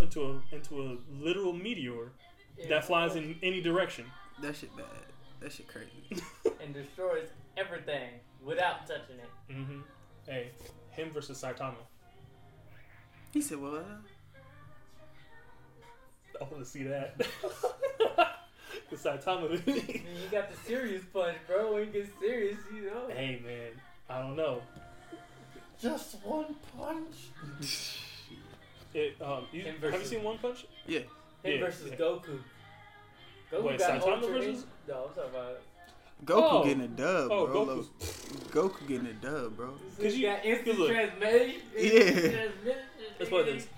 himself into a into a literal meteor that flies in any direction. That shit bad. That shit crazy. and destroys everything without touching it. hmm Hey, him versus Saitama. He said, "Well, uh, I want to see that. the Saitama. I mean, you got the serious punch, bro. When you get serious, you know. hey man, I don't know. Just one punch. It, um, you, Him have you versus- seen One Punch? yeah." Him Yeah, versus yeah. Goku. Goku Wait, got Saitama Ultra versus- Instinct- No, I'm talking about. Goku Oh. getting a dub, Oh, bro. Goku's. Goku getting a dub, bro. Cause you- got instant look. transmission. Yeah. That's what it is.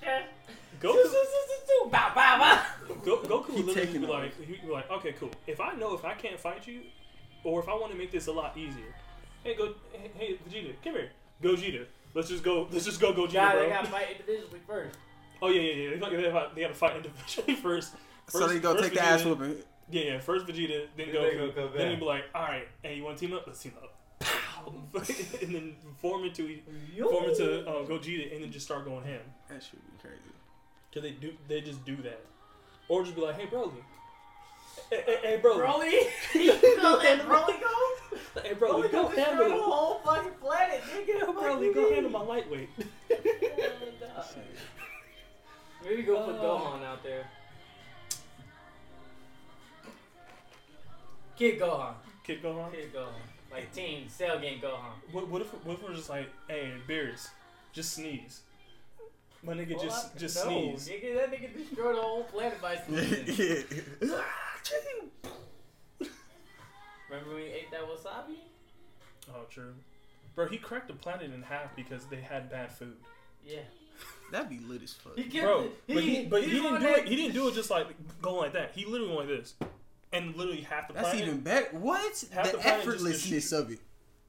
Go, Goku, bow, bow, bow. Go, Goku He would literally taking be off. like, he'd be like, okay, cool. If I know if I can't fight you, or if I want to make this a lot easier, hey, go, hey, hey, Vegeta, come here, Gogeta. Let's just go. Let's just go, Gogeta, Nah, bro. they gotta fight individually first. Oh yeah, yeah, yeah. They, gotta- they, gotta- fight individually first. so they go first take the ass Vegeta- whooping. Yeah, yeah. First Vegeta, then Then Goku. gonna Then back. he'd be like, all right, hey, you want to team up? Let's team up. Pow! and then form into form into uh, Gogeta, and then just start going ham. That should be crazy. Cause they do, they just do that, or just be like, hey, Broly. Hey, hey, hey Broly. Broly, you gonna let Broly go? Hey, bro, Broly, go gonna handle the whole fucking planet, nigga. Yo, Broly, go handle my lightweight. Maybe go put Uh, Gohan out there. Kid Gohan. Kid Gohan. Kid Gohan. Like Team Cell Game Gohan. What, what if what if we're just like, hey, Beerus, just sneeze. My nigga Well, just I- just no, sneeze. Nigga, that nigga destroyed the whole planet by sneezing. Yeah. Remember when we ate that wasabi? Oh, true. Bro, he cracked the planet in half because they had bad food. Yeah. That'd be lit as fuck. He kept Bro, it- but he but he he's didn't do that- it. He didn't do it just like going like that. He literally went like this, and literally half the planet That's planet. even better. What? Half the the effortlessness of it.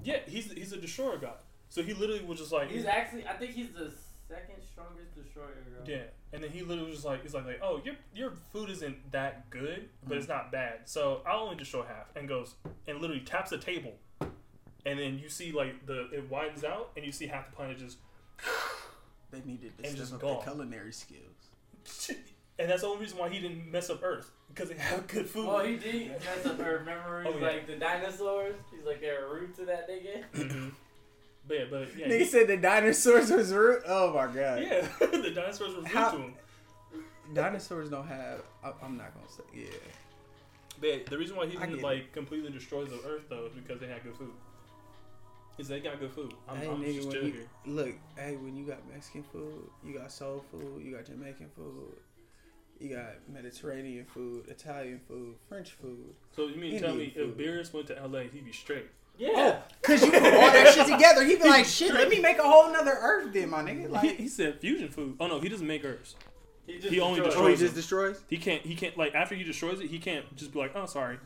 Yeah, he's he's a destroyer god. So he literally was just like He's actually, I think he's the second strongest destroyer. Bro. yeah, and then he literally was just like he's like like oh your your food isn't that good, but it's mm-hmm. not bad. So I'll only destroy half, and goes and literally taps the table, and then you see like the it widens out, and you see half the planet just. They needed to And step just up gone. their culinary skills. And that's the only reason why he didn't mess up Earth because they have good food. Well, he did mess up her. Remember, he's Oh, yeah. like the dinosaurs. He's like they're rude to that nigga. Mm-hmm. But yeah, but yeah, Nigga he- said the dinosaurs was rude. Oh my god. yeah, the dinosaurs were rude How- to him. Dinosaurs don't have. I, I'm not gonna say. Yeah. But yeah, the reason why he didn't get like completely destroy the Earth though is because they had good food. Is they got good food. I'm, hey I'm nigga, just when chill you, here. look, hey, when you got Mexican food, you got soul food, you got Jamaican food, you got Mediterranean food, Italian food, French food. So you mean tell me Indian if. Beerus went to LA, he'd be straight? Yeah. Oh, Cause you oh, put all that shit together, he'd be like, shit, let me make a whole nother Earth, then, my nigga. he, Like, he said fusion food. Oh no, he doesn't make Earths. He, just He only destroyed oh, he destroys just them. destroys. He can't. He can't. Like after he destroys it, he can't just be like, oh sorry.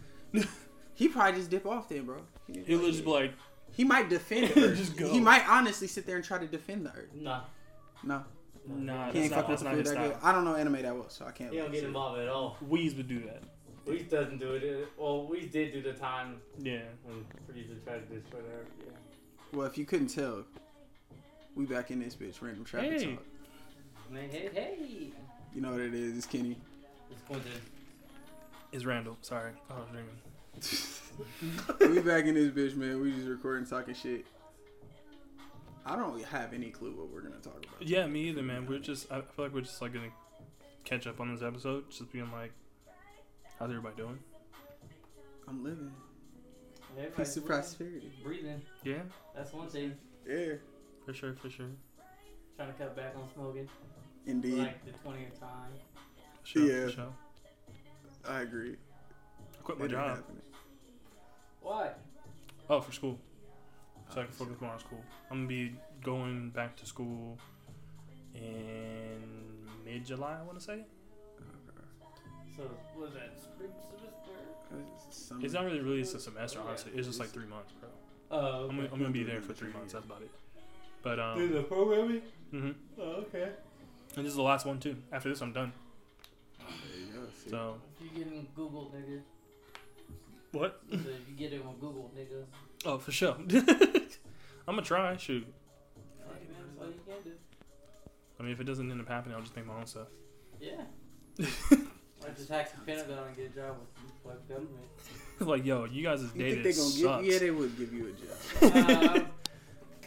He probably just dip off then, bro. He, He'll just be like, he might defend Earth. Just go. He might honestly sit there and try to defend the Earth. Nah. No, nah, he that's ain't not, fuck with that's the not food his that good. style. I don't know anime that well, so I can't. He don't get involved at all. Whis would do that. Whis doesn't do it. Well, Whis did do the time Yeah. when Frieza tried to destroy the Earth. Yeah. Well, if you couldn't tell, we back in this bitch, random traffic Hey. talk. Man, hey, hey. You know what it is? It's Kenny. It's Quentin. It's Randall. Sorry, I was dreaming. we back in this bitch, man. We just recording, talking shit. I don't have any clue what we're gonna talk about. Yeah, me either, man. We're just. I feel like we're just like gonna catch up on this episode, just being like, how's everybody doing? I'm living. Everybody's Peace and prosperity. Breathing. Yeah, That's one thing. Yeah, for sure, for sure, Trying to cut back on smoking. For indeed. like the 20th time. for sure, Yeah. for sure. I agree. I quit my It job. happening. Why? Oh, for school, so I can focus more on school. I'm gonna be going back to school in mid July. I want to say. Okay. So, what is that? Spring semester? It's summer. It's not really really it's a semester, honestly. It's just like three months, bro. Oh, I'm gonna, I'm gonna be there for three months. That's about it. But Do um, the programming? hmm Oh, okay. and this is the last one too. After this, I'm done. There you go. See? So If you get in Google, nigga. what? So if you get it on Google, nigga. Oh, for sure. I'm gonna try. Shoot. Fuck, man, that's all you can do. I mean, if it doesn't end up happening, I'll just make my own stuff. Yeah. I just hack the Pentagon and get a job with the with government. like, yo, you guys' You data think they gonna sucks. give? Yeah, they would give you a job. uh,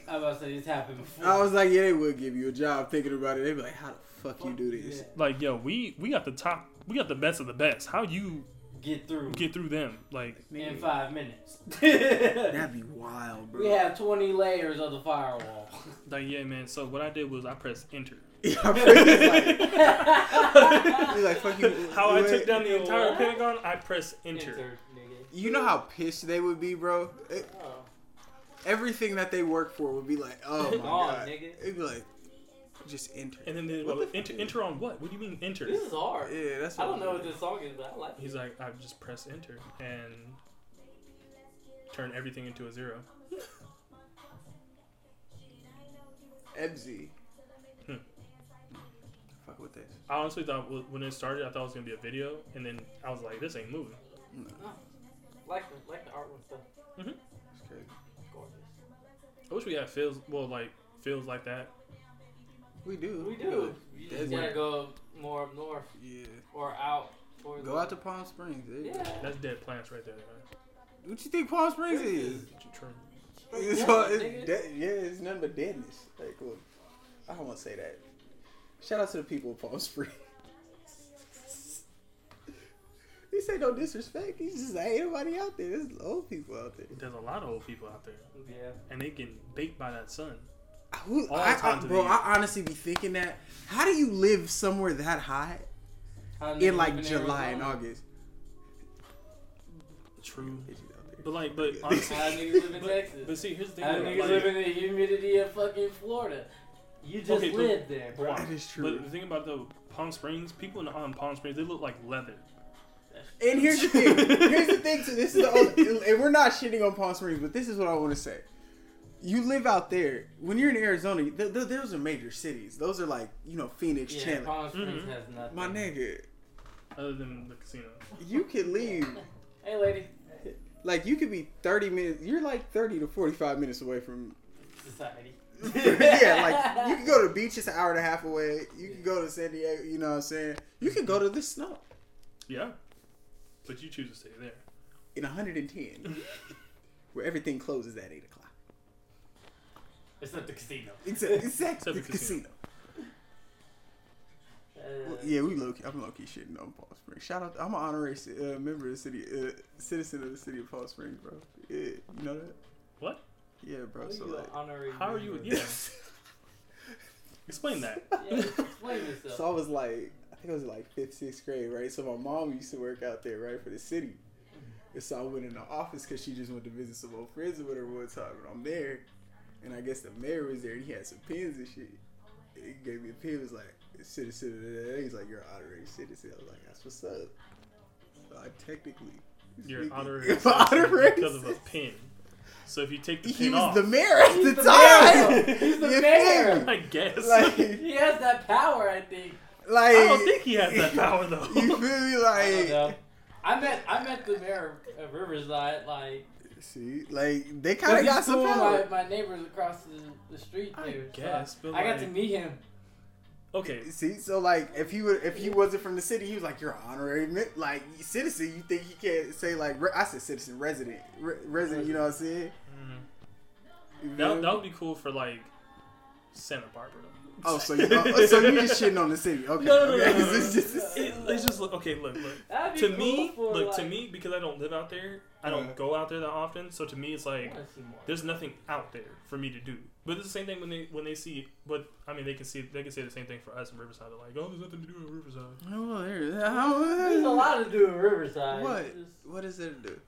I was about to say this happened before. I was like, yeah, they would give you a job. Thinking about it, they'd be like, how the fuck you do this? Yeah. like, yo, we we got the top, we got the best of the best. How you Get through get through them? Like, in five minutes. That'd be wild, bro. we have 20 layers of the firewall. like, yeah, man. So what I did was I pressed enter. Yeah, I feel it's like, he's like, fuck you. How I Wait, took down the entire What? Pentagon, I press enter. Enter. You know how pissed they would be, bro. It- Oh. everything that they work for would be like, oh my Gone, god. nigga. It'd be like, just enter. And then they What go, the enter, enter on what? What do you mean enter? This is hard. Yeah, that's. I don't know what this song is, but I like it. He's like, I just press enter and turn everything into a zero. Ebzy. Fuck with this. I honestly thought w- when it started, I thought it was gonna be a video, and then I was like, this ain't moving. Oh. like the like the art and stuff. It's crazy. Gorgeous. I wish we had feels, well, like feels like that. We do. We do. You just Desert. gotta go more up north Yeah. or out. towards Go the- out to Palm Springs. There you go. Yeah. That's dead plants right there. Man. What you think Palm Springs is? True. It's, Yeah, all, it's nigga. de- yeah, it's nothing but deadness. Like, look, I don't want to say that. Shout out to the people of Palm Springs. he say no disrespect. He's just like, ain't nobody out there. There's old people out there. There's a lot of old people out there, Yeah. and they getting baked by that sun. Who, All I, I, times of bro, the. I honestly be thinking that. How do you live somewhere that hot How in like in July and August? True. Bitches out there. But like, but honestly, How niggas live in but, Texas? but see, here's the thing. How though, niggas like- live in the humidity of fucking Florida? You just Okay, but- live there, bro. That is true. But the thing about the Palm Springs, people in on Palm Springs, they look like leather. And here's the thing. Here's the thing. Too. This is the only, and we're not shitting on Palm Springs, but this is what I want to say. You live out there. When you're in Arizona, th- th- those are major cities. Those are like you know Phoenix, Yeah, Chandler. Palm Springs Mhm. has nothing. My nigga, Other than the casino. you could leave. Hey, lady. Like you could be 30 minutes. You're like 30 to 45 minutes away from. Society. Yeah, like you can go to the beach. It's an hour and a half away. You can go to San Diego. You know what I'm saying? You can go to the snow Yeah. But you choose to stay there. in 110, where everything closes at eight o'clock. Except the casino. Exactly. Exactly. Except the casino. Uh, Well, yeah, we low key. I'm low key shitting on Palm Springs. Shout out! I'm an honorary uh, member of the city, uh, citizen of the city of Palm Springs, bro. Yeah, you know that? What? Yeah, bro. how So you like, honorary How are you? member? Yeah. Explain that. Yeah, explain yourself. so I was like, I think I was like fifth, sixth grade, right? So my mom used to work out there, right, for the city. And so I went in the office because she just went to visit some old friends or whatever one time, and I'm there, and I guess the mayor was there, and he had some pins and shit. He gave me a pin. He Was like citizen. of the-" He's like, you're an honorary citizen. I was like, that's what's up. So I technically. You're speaking- honorary I'm citizen honorary because of a pin. So if you take the He pin was off, the mayor at the, the time. mayor. He's the You mayor. me? I guess. Like, He has that power, I think. like. I don't think he has that power though. You feel me? I don't Like, know. I met I met the mayor of Riverside. Like, see, like they kind of he's got some power. My, my neighbors across the, the street I there. so guess, but I got to meet him. okay. See, so like, if he would, if he wasn't from the city, he was like, "You're an honorary mi- like citizen." You think he can't say like, re- I said citizen, resident, re- resident. You know what I'm saying? Mhm. That, that would be cool for like Santa Barbara. oh, so you, oh, so you just shitting on the city? Okay, No, no, no, okay. no, no, no. It's just- It, it's just look okay. Look, look. To cool me, for, look like, to me because I don't live out there. I don't Uh. go out there that often. So to me, it's like wanna see more. there's nothing out there for me to do. But it's the same thing when they when they see what I mean. They can see they can say the same thing for us in Riverside. They're like, oh, there's nothing to do in Riverside. Oh, there. How, There's a lot to do in Riverside. What? Just What is there to do?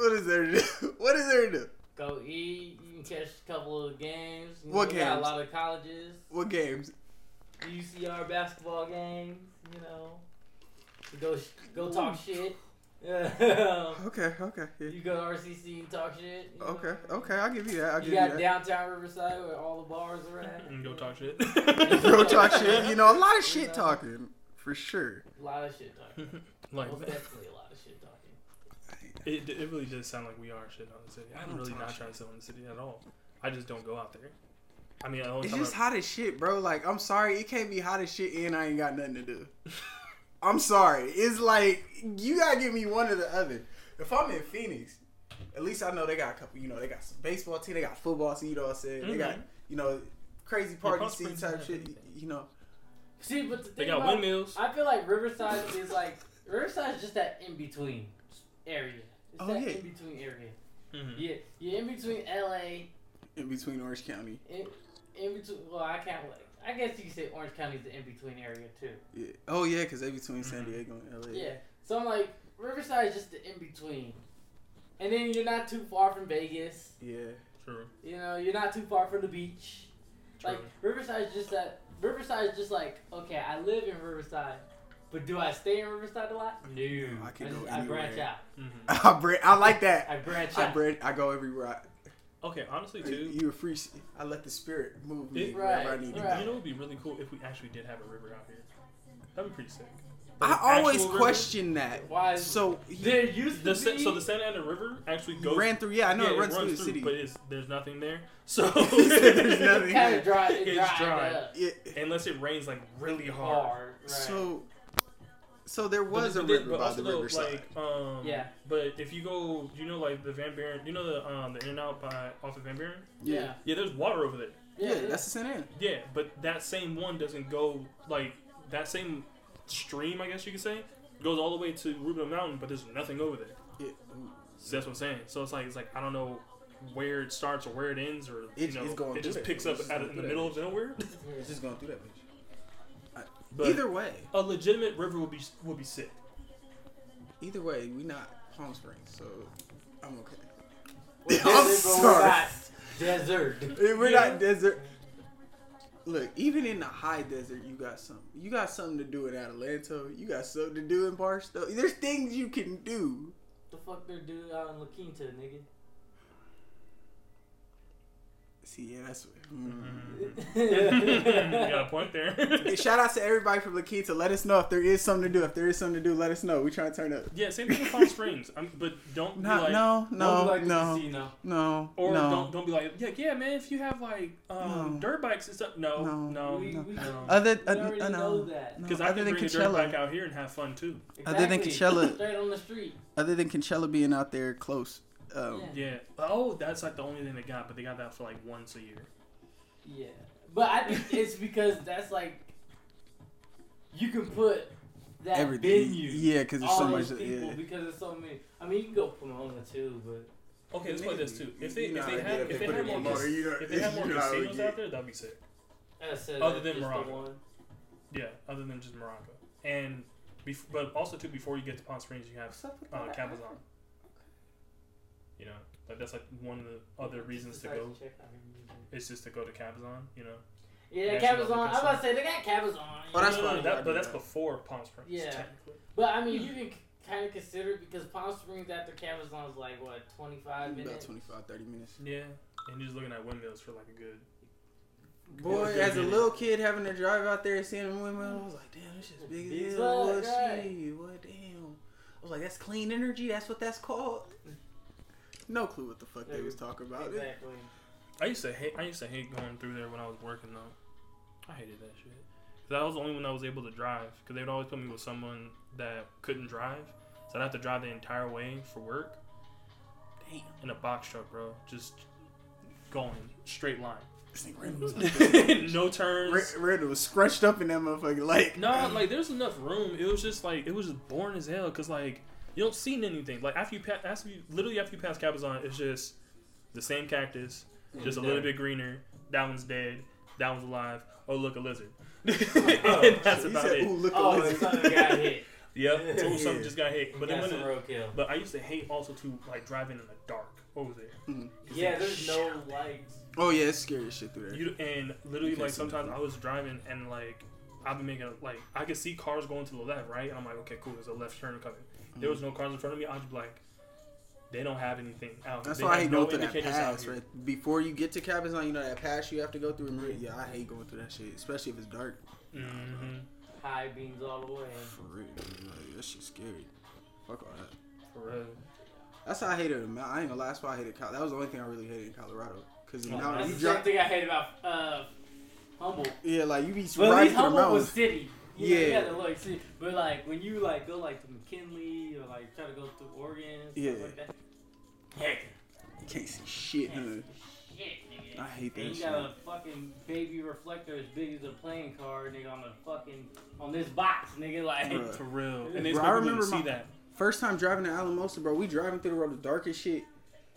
What is there to do? What is there to do? go eat. You can catch a couple of games. You What know, we Got a lot of colleges. What games? UCR basketball games. You know, You go go talk shit. Yeah. Okay, okay, yeah. you go to RCC and talk shit. okay, know. okay. I'll give you that. I'll You give got you that. downtown Riverside where all the bars are at. And go talk shit. Real talk shit. You know, a lot of shit talking for sure. A lot of shit talking. like Most definitely a lot of shit talking. It, it really does sound like we are shitting on the city. I'm really not trying to sit on the city at all. I just don't go out there. I mean, the only It's just I- hot as shit, bro. Like, I'm sorry, it can't be hot as shit and I ain't got nothing to do. I'm sorry. It's like you gotta give me one or the other. If I'm in Phoenix, at least I know they got a couple. You know, they got some baseball team, they got football team. You know what I'm saying? They got Mhm. you know crazy party Palm scene type shit. everything. You know, See, but the they thing got about, windmills. I feel like Riverside is like Riverside is just that in between area. It's Oh, that yeah. in between area. Mhm. Yeah, you're in between LA, in between Orange County. in, in between. Well, I can't. Like, I guess you could say Orange County is the in between area too. Yeah. Oh yeah, because they between San Mhm. Diego and LA. Yeah. So I'm like Riverside is just the in between, and then you're not too far from Vegas. Yeah. True. You know, you're not too far from the beach. True. Like Riverside is just that. Riverside is just like okay, I live in Riverside, but do I stay in Riverside a lot? No, I can just- go I branch anywhere. out. Mhm. I, bra- I like that. I branch I out. bra- I go everywhere. I, Okay, honestly, too. you a free. I let the spirit move me It- wherever I Right, need to right. You know, it would be really cool if we actually did have a river out here. That'd be pretty sick. I Like, an always actual river. question that. Why? is- So he there used The to be. so the Santa Ana River actually goes. ran through. Yeah, I know yeah, it runs through the city. but it's, there's nothing there. So there's nothing. kind of dry. It's dried dry. up Yeah, unless it rains like really hard. hard. Right. So, so there was a but then- river but by also the though, riverside. Like, um, Yeah. But if you go, you know, like the Van Buren, you know the um the In and Out by off of Van Buren. yeah. Yeah, there's water over there. yeah, that's the San Ana. Yeah, but that same one doesn't go like that same stream, I guess you could say, goes all the way to Rubin Mountain, but there's nothing over there. Yeah. So that's what I'm saying. So it's like it's like I don't know where it starts or where it ends, or It's- you know, it's going it just picks It's up out going in the middle of nowhere. It's just going through that bitch. But either way, a legitimate river would be would be sick. either way, we not Palm Springs, so I'm okay. We're I'm desert, sorry. we're not desert. We're Yeah. not desert. Look, even in the high desert, you got something. You got something to do in Adelanto. You got something to do in Barstow. There's things you can do. the fuck they're doing out in La Quinta, nigga? See, yeah, that's. Mm. you got a point there. Hey, shout out to everybody from La Quinta. Let us know if there is something to do. If there is something to do, let us know. We trying to turn up. yeah, same thing with Palm Springs. I'm, but don't be Not, like, no, Don't no, be like the no, casino. no, or no. don't don't be like, yeah, yeah, man. If you have like um, No. dirt bikes and stuff, no, No. no, We- no. we- Other, We uh, already uh, know no, that. no. Because I Other can than bring a dirt bike Coachella, out here and have fun too. Other than Coachella- Straight on the street. other than Coachella being out there close. Um, Yeah. Yeah. Oh, that's like the only thing they got, but they got that for like once a year. Yeah, but I think it's because that's like you can put that everything. venue. Yeah, because there's so those much. people Yeah. because there's so many. I mean, you can go Pomona too, but Okay, let's put this too. If they if they I had get if they put had it more in you know- if they had more you know how we casinos get. out there, that'd be sick. Said Other than just Morongo. one. Yeah, other than just Morongo. And bef- but also too before you get to Palm Springs, you have What's up uh. Cabazon. You know, like that's like one of the other reasons to go. check out your music. Is just to go to Cabazon. You know. Yeah, Cabazon. I was Casino. about to say they got Cabazon. Oh, that's No, no, no, that- but that's before Palm Springs. Yeah. Technically. But I mean, hmm. you can kind of consider it because Palm Springs after Cabazon is like what 25 About minutes. 25, 30 minutes. Yeah. And you're just looking at windmills for like a good. Boy, good as a little kid having to drive out there and seeing the windmill, I was like, damn, this shit's big Big as as hell. What right. What damn? I was like, that's clean energy. That's what that's called. No clue what the fuck they was talking about. Exactly. I used to hate. I used to hate going through there when I was working though. I hated that shit. Cause I was the only one that was able to drive. Cause they would always put me with someone that couldn't drive, so I'd have to drive the entire way for work Damn. in a box truck, bro. Just going straight line, This nigga Randall was like, no turns. Ra- Randall was scrunched up in that motherfucker. Like, No, like there's enough room. It was just like it was just boring as hell. Cause like you don't see anything. Like after you pass, after you literally after you pass Cabazon, it's just the same cactus, just a little bit greener. That one's dead. That one's alive. Oh look, a lizard. Oh, and that's about said, it. ooh, look Oh, at and something got hit. Yep. Yeah. Oh, something just got hit. But then got when some it, roadkill. but I used to hate also to like driving in the dark over there. 'Cause Yeah, it- there's no lights. Oh, yeah, it's scary as shit through there. You and literally You like sometimes. I was driving and like I've been making like I could see cars going to the left, right? And I'm like, okay, cool. There's a left turn coming. There was no cars in front of me. I'd just be like, they don't have anything out. That's they why I have hate no going through that pass, right? Before you get to Cabazon, you know that pass you have to go through. And re- yeah, I hate going through that shit, especially if it's dark. Mm-hmm. High beams all the way. For real, like, that shit's scary. Fuck all that. For real. That's how I hated it. I ain't gonna lie. That's why I hated Col- That was the only thing I really hated in Colorado. Cause Oh, now That's you the same thing I hate about uh, Humboldt. Yeah, like you be But at right least to the Humboldt was city. You know, you Yeah. had to look see. But like when you like go like to McKinley or like try to go to Oregon, stuff Yeah. like that. Heck, You can't see shit, huh? shit, nigga. I hate that And you shit. got a fucking baby reflector as big as a playing card, nigga, on the fucking on this box, nigga. Like, Bruh. For real. And they Bro, I remember see my- that. First time driving to Alamosa, bro. We driving through the road, the darkest shit.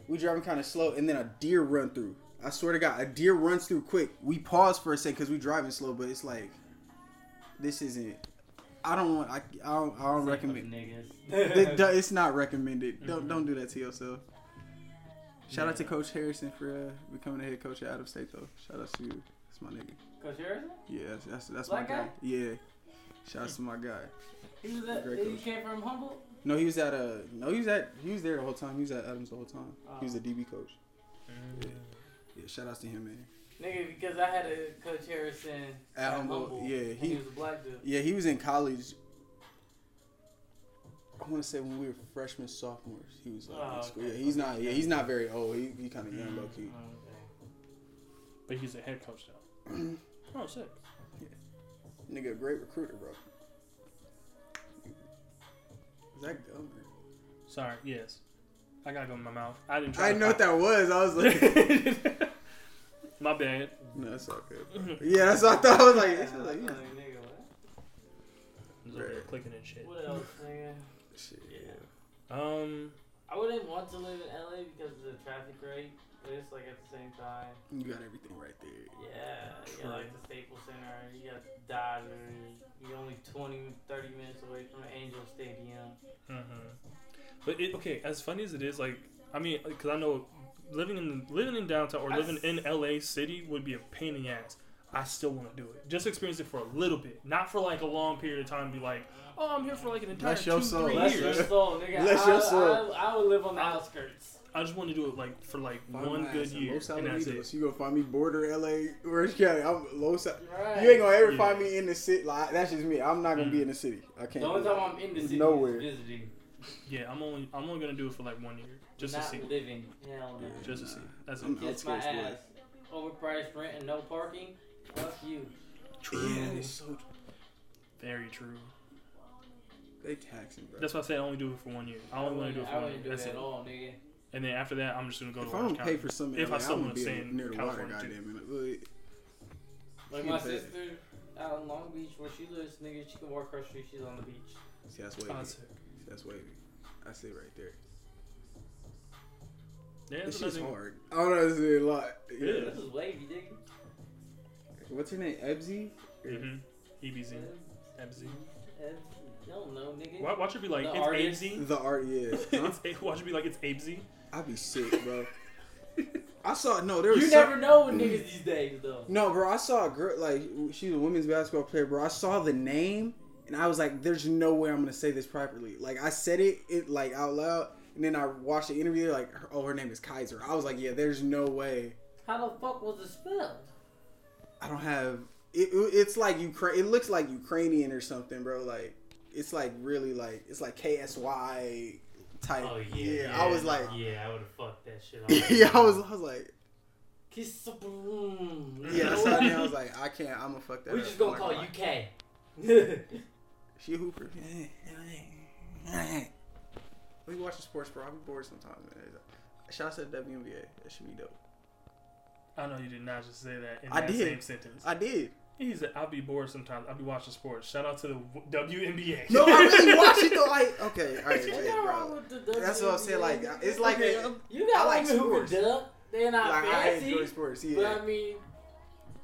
We driving kind of slow, and then a deer run through. I swear to God, a deer runs through quick. We pause for a second because we driving slow, but it's like, this isn't. I don't want. I, I don't. I don't recommend. niggas. It it's not recommended. Don't Mhm. don't do that to yourself. Shout out to Coach Harrison for uh, becoming the head coach at Out of State though. Shout out to you. That's my nigga. Coach Harrison? Yeah, that's that's, that's my guy. guy? Yeah. Shout out to my guy. He was at, Great he coach. came from Humboldt? No, he was at uh no, he was at he was there the whole time. He was at Adams the whole time. He was Oh. a DB coach. Mm. Yeah, shout outs to him, man. Nigga, because I had a Coach Harrison At Humboldt, yeah, he- he was a black dude. Yeah, he was in college. I want to say when we were freshmen, sophomores, he was like Oh, in school. okay. Yeah, he's not. Yeah, he's not very old. He, he kind of young, Mm. low key. Oh, okay. But he's a head coach though. Oh, sick. Nigga, a great recruiter, bro. Is that gum? Sorry. Yes. I gotta go in my mouth. I didn't try. I didn't know what that was. I was like, my bad. no, that's all good. Yeah, that's what I thought. I was like, Yeah, this was like, I'm yeah. like, nigga, what? Just clicking and shit. What else, nigga? Shit. Yeah. Um. I wouldn't want to live in LA because of the traffic rate, but it's like at the same time. You got everything right there. Yeah, you got like the Staples Center, you got Dodgers, you're only 20, 30 minutes away from Angel Stadium. mhm. But it, okay, as funny as it is, like I mean, because I know living in living in downtown or I living s- in LA City would be a pain in the ass. I still want to do it. Just experience it for a little bit, not for like a long period of time. Be like, oh, I'm here for like an entire Bless your two, soul. three Bless years. your soul, nigga. Bless I, your soul. I, I would live on the outskirts. I just want to do it like for like Find one my good ass in year, Los and that's Alamitos. it. You gonna find me border LA, Orange County. I'm Los. Right. You ain't gonna ever Yeah. find me in the city. Like that's just me. I'm not gonna be Mm. in the city. I can't. The only do time that. I'm in the city Nowhere. is visiting, Yeah, I'm only I'm only gonna do it for like one year, just not to see, living. Hell no. Yeah. just to see. That's it. I'm Kiss my outskirts boy. ass. Overpriced rent and no parking. Fuck you. True. Yeah, they so Very true. they taxing, bro. That's why I say I only do it for one year. I only want to do it I for one year. wouldn't do That's it it. at all, nigga. And then after that, I'm just gonna go if to I'm Orange gonna pay County. for something, If I LA, still I'm wanna gonna be stay in- in near the California, water. too. Goddamn it. Like She my bad. sister out in Long Beach where she lives, nigga, she can walk across the street, she's on the beach. See, that's wavy. Oh, that's sick. That's wavy. I it right there. Yeah, This that's shit's hard. I don't know. This is a lot. It Yeah. This is wavy, nigga. What's her name? Ebzy. Mhm. EBZ. Ed- EBZ. Ed- No, no, nigga. Why, watch it be like The it's artist. Abzy. The art, yeah. Huh? it's, watch it be like it's Abzy. I'd be sick, bro. I saw no. There was You some- never know with niggas these days, though. No, bro, I saw a girl like she's a women's basketball player, bro. I saw the name and I was like, "There's no way I'm gonna say this properly." Like I said it, it like out loud, and then I watched the interview. Like, her, oh, her name is Kaiser. I was like, "Yeah, there's no way." How the fuck was it spelled? I don't have. It, it- it's like Ukraine. It looks like Ukrainian or something, bro. Like it's like really like it's like KSY type. Oh, yeah. I was like, yeah, I would have fucked that shit up. yeah, I was, I was like, Kiss up, yeah. That's what I, mean. I was like, I can't. I'm gonna fuck that. We up. just gonna call not it gonna UK. She a hooper. We watch the sports, bro. I be bored sometimes, man. Shout out to the WNBA. That should be dope. I know you did not just say that in I that did. same sentence. I did. He said, "I'll be bored sometimes. I'll be watching sports." Shout out to the w- WNBA. No, I really watch it though. Like, okay, all right, You yeah, got wrong bro. with the That's what I'm saying. Like, it's like, Okay, a, I'm- you got I like women who sports. can dunk. They're not like I fancy, enjoy sports, yeah. but I mean,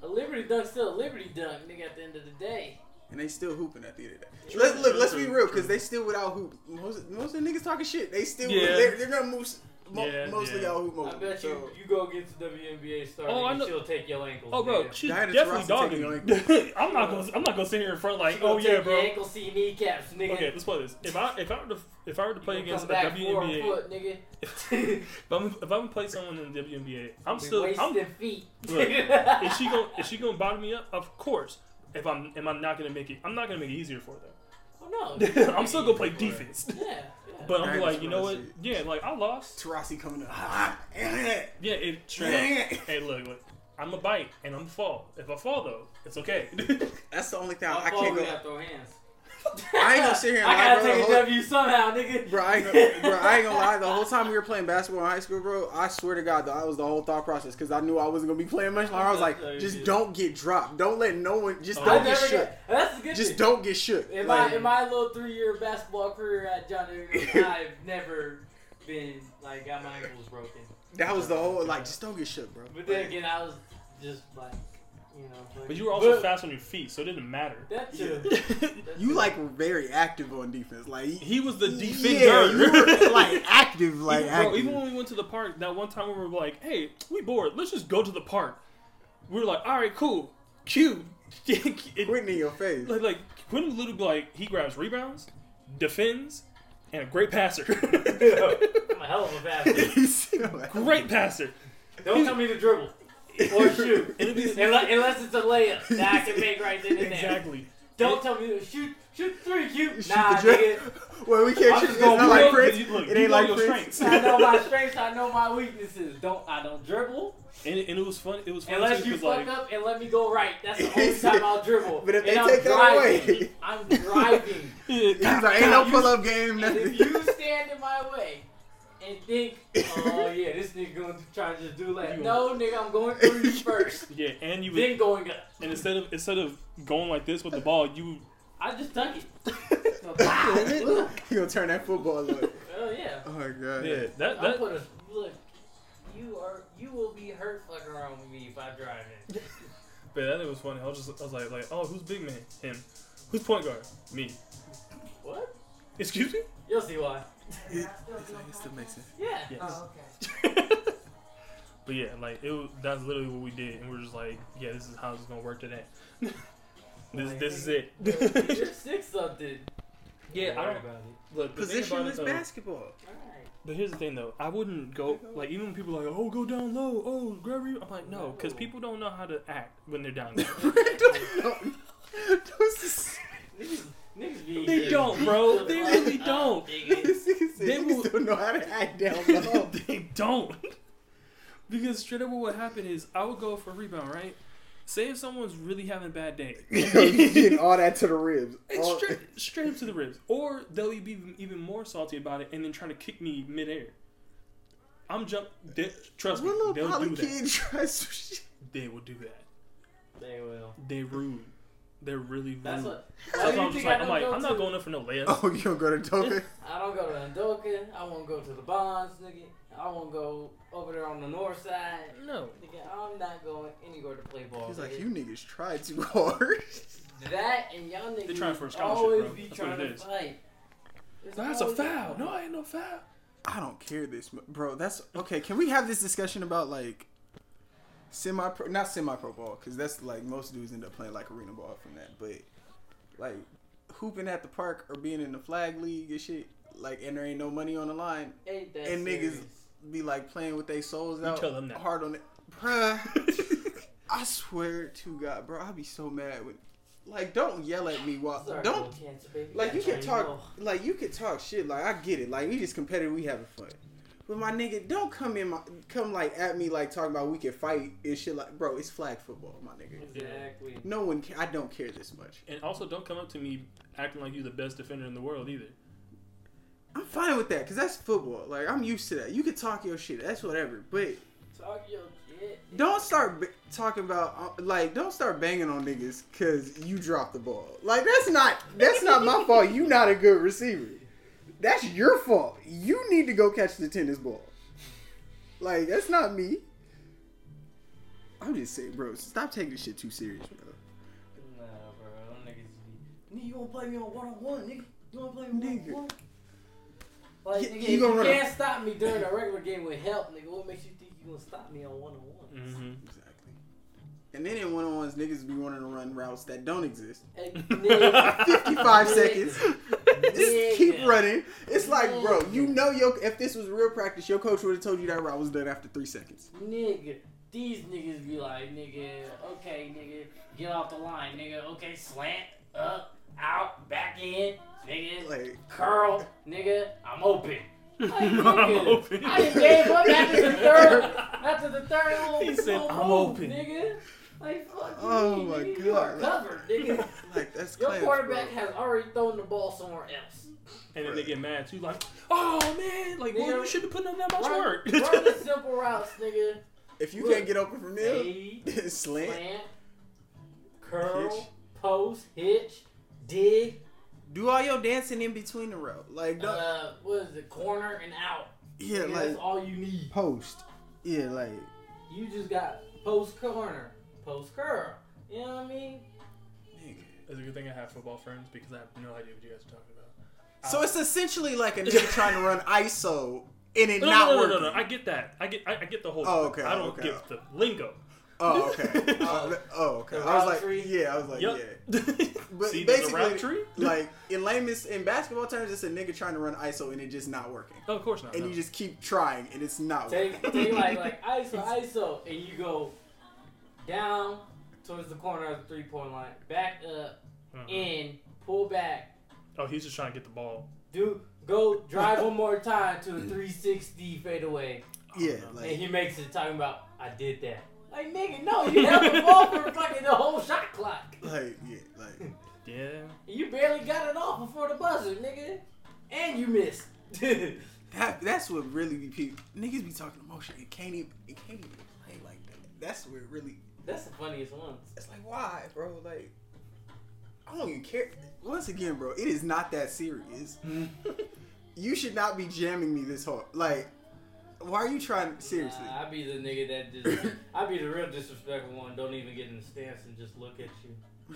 a Liberty dunk's still a Liberty dunk, nigga. At the end of the day, and they still hooping at the end of the day. True, Let's look. Let's be real, because they still without hoop. Most most of the niggas talking shit. They still Yeah. they're, they're gonna move. Mo- Yeah, mostly yeah. y'all hoop I bet you so, you go against the WNBA star, Oh, I know- she'll take your ankles. Oh, bro, nigga. she's Diana definitely dogging taking me. I'm not gonna. I'm not gonna sit here in front like, She oh gonna yeah, take bro. Your ankle, see kneecaps, nigga. Okay, let's play this. If I if I were to if I were to play You against a come WNBA, foot, nigga. if I'm if I'm gonna play someone in the WNBA, I'm still. I'm, feet. Look, is she gonna is she gonna bottom me up? Of course. If I'm am I not gonna make it? I'm not gonna make it easier for them. oh no, I'm still gonna play defense. yeah. But I'm like, that's you know what I what? see. Yeah, like I lost. Taurasi coming up. Yeah, it straight up. Hey, look, look. I'm a bite and I'm a fall. If I fall though, it's okay. That's the only thing I, I'll I can't when go. Throw hands. I ain't gonna sit here and I lie, gotta bro, take a whole- W somehow, nigga. Bro, I ain't gonna, bro, I ain't gonna lie. The whole time we were playing basketball in high school, bro, I swear to God, that was the whole thought process because I knew I wasn't gonna be playing much longer. I was like, just don't get dropped. Don't let no one. Just Oh, don't get shook. got. That's the good Just thing. don't get shook. In Like, my in my little three year basketball career at John Deere, I've never been like got my ankles broken. that was the whole like, just don't get shook, bro. But then again, I was just like, you know. Like, but you were also but fast on your feet, so it didn't matter. That Yeah. too. You like were very active on defense, like He was the Yeah, defender. you were like active, like even, bro, even when we went to the park that one time, we were like, "Hey, we bored. Let's just go to the park." We were like, "All right, cool, cute." It- Quitting in your face. like, like Quentin would literally be like, he grabs rebounds, defends, and a great passer. I'm a hell of a passer. great passer. Don't tell me to dribble or shoot It'll be- unless, unless it's a layup that I can make right then and there. Exactly. Don't tell me to shoot shoot three cute. Shoot Nah, nigga. Well, we can't I'm shoot. just It's not like look, Prince. you- look, It ain't like your Prince. strengths. I know my strengths. I know my weaknesses. Don't I don't dribble And, it- and it was fun. It was fun unless too, you 'cause, fuck like, up and let me go right. That's the only time I'll dribble. But if and they I'm take that driving, away- I'm driving. He's like, ain't no pull up game. And Nothing. if you stand in my way and think, oh yeah, this nigga gonna try to just do that. You No, nigga, I'm going through you first, yeah, and you would, then going up. and instead of instead of going like this with the ball, you I just tuck it. So, pow. You gonna turn that football away? Oh yeah. Oh my god. yeah that I that put a look. You are you will be hurt fucking around with me if I drive in. but that was funny. I was just I was like like oh who's big man him, who's point guard me. What? Excuse me. You'll see why. It, it's it still makes sense. Yeah. Yes. Oh, okay. but yeah, like it was, that's literally what we did, and we are just like, yeah, this is how this is gonna work today. this this is it. You're six something. yeah, I Don't worry about it. Look, the thing about Positionless it, though, basketball. Alright. But here's the thing, though. I wouldn't go like even when people are like, "Oh, go down low. Oh, grab you." I'm like, no, because people don't know how to act when they're down low. don't, no. those is- Niggas, niggas be They just don't, bro. They really don't. nigga. this nigga said They will- don't know how to act down low. they don't. because straight up, what would happen is I would go for a rebound, right? Say if someone's really having a bad day, Getting all that to the ribs. All- straight, straight up to the ribs, or they'll be even, even more salty about it and then trying to kick me midair. I'm jump. They, trust me, What little they'll do that. kid tries some? They will do that. They will. They rude. They're really rude. That's what. That's why why do you I'm just like, I I'm don't like, I'm not going up for no layup. Oh, you don't go to Doka? I don't go to Andoka. I won't go to the Bonds, nigga. I won't go over there on the north side. No. Nigga, I'm not going anywhere to play ball. He's like, nigga. you niggas try too hard. That and y'all niggas They're trying for a scholarship, always bro. be That's trying what it to is. fight. It's That's a foul. No, I ain't no foul. I don't care this, bro. That's okay. Can we have this discussion about like semi pro, not semi pro ball, because that's like most dudes end up playing like arena ball from that, but like hooping at the park or being in the flag league and shit, like, and there ain't no money on the line, Ain't that And niggas- be like playing with their souls You out tell them that. hard on it, bruh. I swear to God, bro, I'll be so mad with. Like, don't yell at me while Sorry, don't cancer, baby. like you can talk like you can talk shit like I get it like we just competitive we having fun but my nigga don't come in my come like at me like talking about we can fight and shit like bro it's flag football my nigga. Exactly. no one ca- I don't care this much And also, don't come up to me acting like you're the best defender in the world either. I'm fine with that because that's football like I'm used to that you can talk your shit that's whatever but Talk your shit. don't start b- talking about uh, like don't start banging on niggas because you dropped the ball like that's not that's not my fault you not a good receiver that's your fault you need to go catch the tennis ball like that's not me i'm just saying bro stop taking this shit too serious bro Nah, bro. Them niggas be. Nigga, you wanna play me on one on one, nigga? You wanna play me Nigga. one on one? Like, You- nigga, you you can't stop me during a regular game with help, nigga. What makes you think you gonna stop me on one on one? Mm-hmm. exactly and then in one-on-ones niggas be wanting to run routes that don't exist Hey, nigga. 55 Nigga. seconds just keep Nigga. running it's like bro you know your if this was real practice your coach would have told you that route was done after three seconds Nigga, these niggas be like, nigga, okay, nigga, get off the line, nigga, okay, slant, up, out, back in, nigga, like curl, nigga, I'm I'm open. Like, I'm nigga, open. I done gave up after the third. After the third little, He said, "I'm open." nigga. Like fuck Oh mean, my nigga, You are God. covered, nigga. Like that's Your clamps, quarterback bro. has already thrown the ball somewhere else. And then they get mad too, like, oh man, like, well, Nigga, you should have put in that much Run, work. run the simple routes, nigga. If you Look. can't get open from there, Fade, slant. slant, curl, Hitch. post, hitch, dig. Do all your dancing in between the row. Like, don't, Uh, what is it? Corner and out. yeah, Nigga, like that's all you need. post. Yeah, like You just got post corner, post curl. You know what I mean? nigga. It's a good thing I have football friends because I have no idea what you guys are talking about. So it's essentially like a nigga trying to run ISO and it no, not no, no, working. no, no, I get that. I get, I, I get the whole. Oh, okay, I don't okay. get the lingo. Oh, okay. Oh. Uh, oh, okay. The I was like, tree? yeah, I was like, Yup. yeah. But See, there's a basically, tree. like in layman's in basketball terms, it's a nigga trying to run ISO and it just not working, oh, of course not. and no. you just keep trying and it's not working. Take, take like like ISO, ISO, and you go down towards the corner of the three point line, back up, Uh-huh. in, pull back, Oh, he's just trying to get the ball. do go drive one more time to a 360 fadeaway, yeah, and he makes it talking about I did that. Like nigga, no, you held the ball for fucking the whole shot clock. like yeah, like Yeah. You barely got it off before the buzzer, nigga, and you missed. that. That's what really be people niggas be talking emotion. It can't even it can't even play like that. That's where it really. That's the funniest ones. It's like why, bro? Like I don't even care. Once again, bro, it is not that serious. you should not be jamming me this hard. Like, why are you trying? Seriously, Nah, I be the nigga that just—I'd be the real disrespectful one. Don't even get in the stance and just look at you,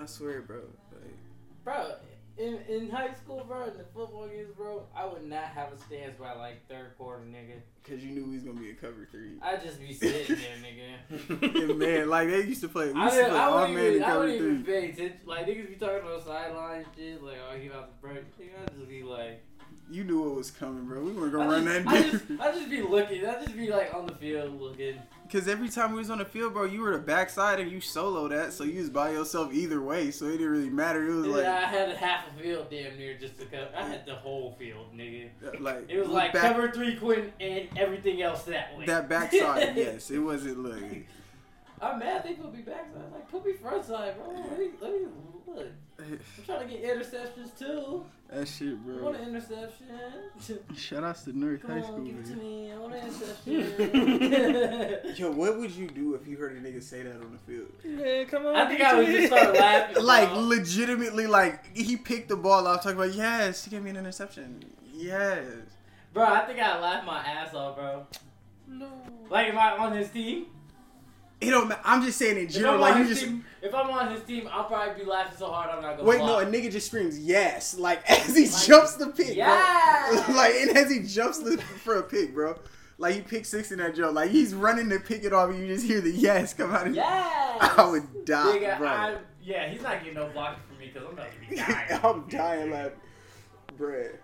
I swear, bro. Like, bro. In in high school, bro, in the football games, bro, I would not have a stance by like third quarter, nigga. Cause you knew he was gonna be a cover three. I'd just be sitting there, nigga. yeah, man, like they used to play. We I, used to play I all man even, and I cover wouldn't even three. pay attention. Like niggas be talking about sideline shit, like oh he about to break. Nigga, I just be like, You knew what was coming, bro. We weren't gonna I run just, that I just, I just be looking. I just be like on the field looking. Cause every time we was on the field, bro, you were the backside and you solo that, so you was by yourself either way, so it didn't really matter. It was And like, I had a half a field damn near just to cover. I had the whole field, nigga. Uh, like It was like back- cover three Quentin and everything else that way. that backside. yes, it wasn't looking. I'm mad they put me backside. Like put me front side, bro. Let me let me look. I'm trying to get interceptions too. That shit, bro. I bro. want an interception. Shout outs to North Come High on, School. give it to me. I want an interception. Yo, what would you do if you heard a nigga say that on the field? Yeah, come on. I think I would just start laughing. Like bro. legitimately, like he picked the ball off, talking about yes, he gave me an interception. Yes. bro, I think I laughed my ass off, bro. No. Like if I on his team, It don't. ma- I'm just saying in if general. I'm Like you just team, if I'm on his team, I'll probably be laughing so hard I'm not gonna. wait. No, a nigga just screams yes, like as he Like, jumps the pick. yes! Bro. like and as he jumps for a pick, bro. Like he picked six in that jump. Like he's running to pick it off, and you just hear the yes come out. Of Yes. I would die, Nigga, bro. I'm, yeah, he's not getting no blocking from me because I'm about to be dying. I'm dying laughing, bruh.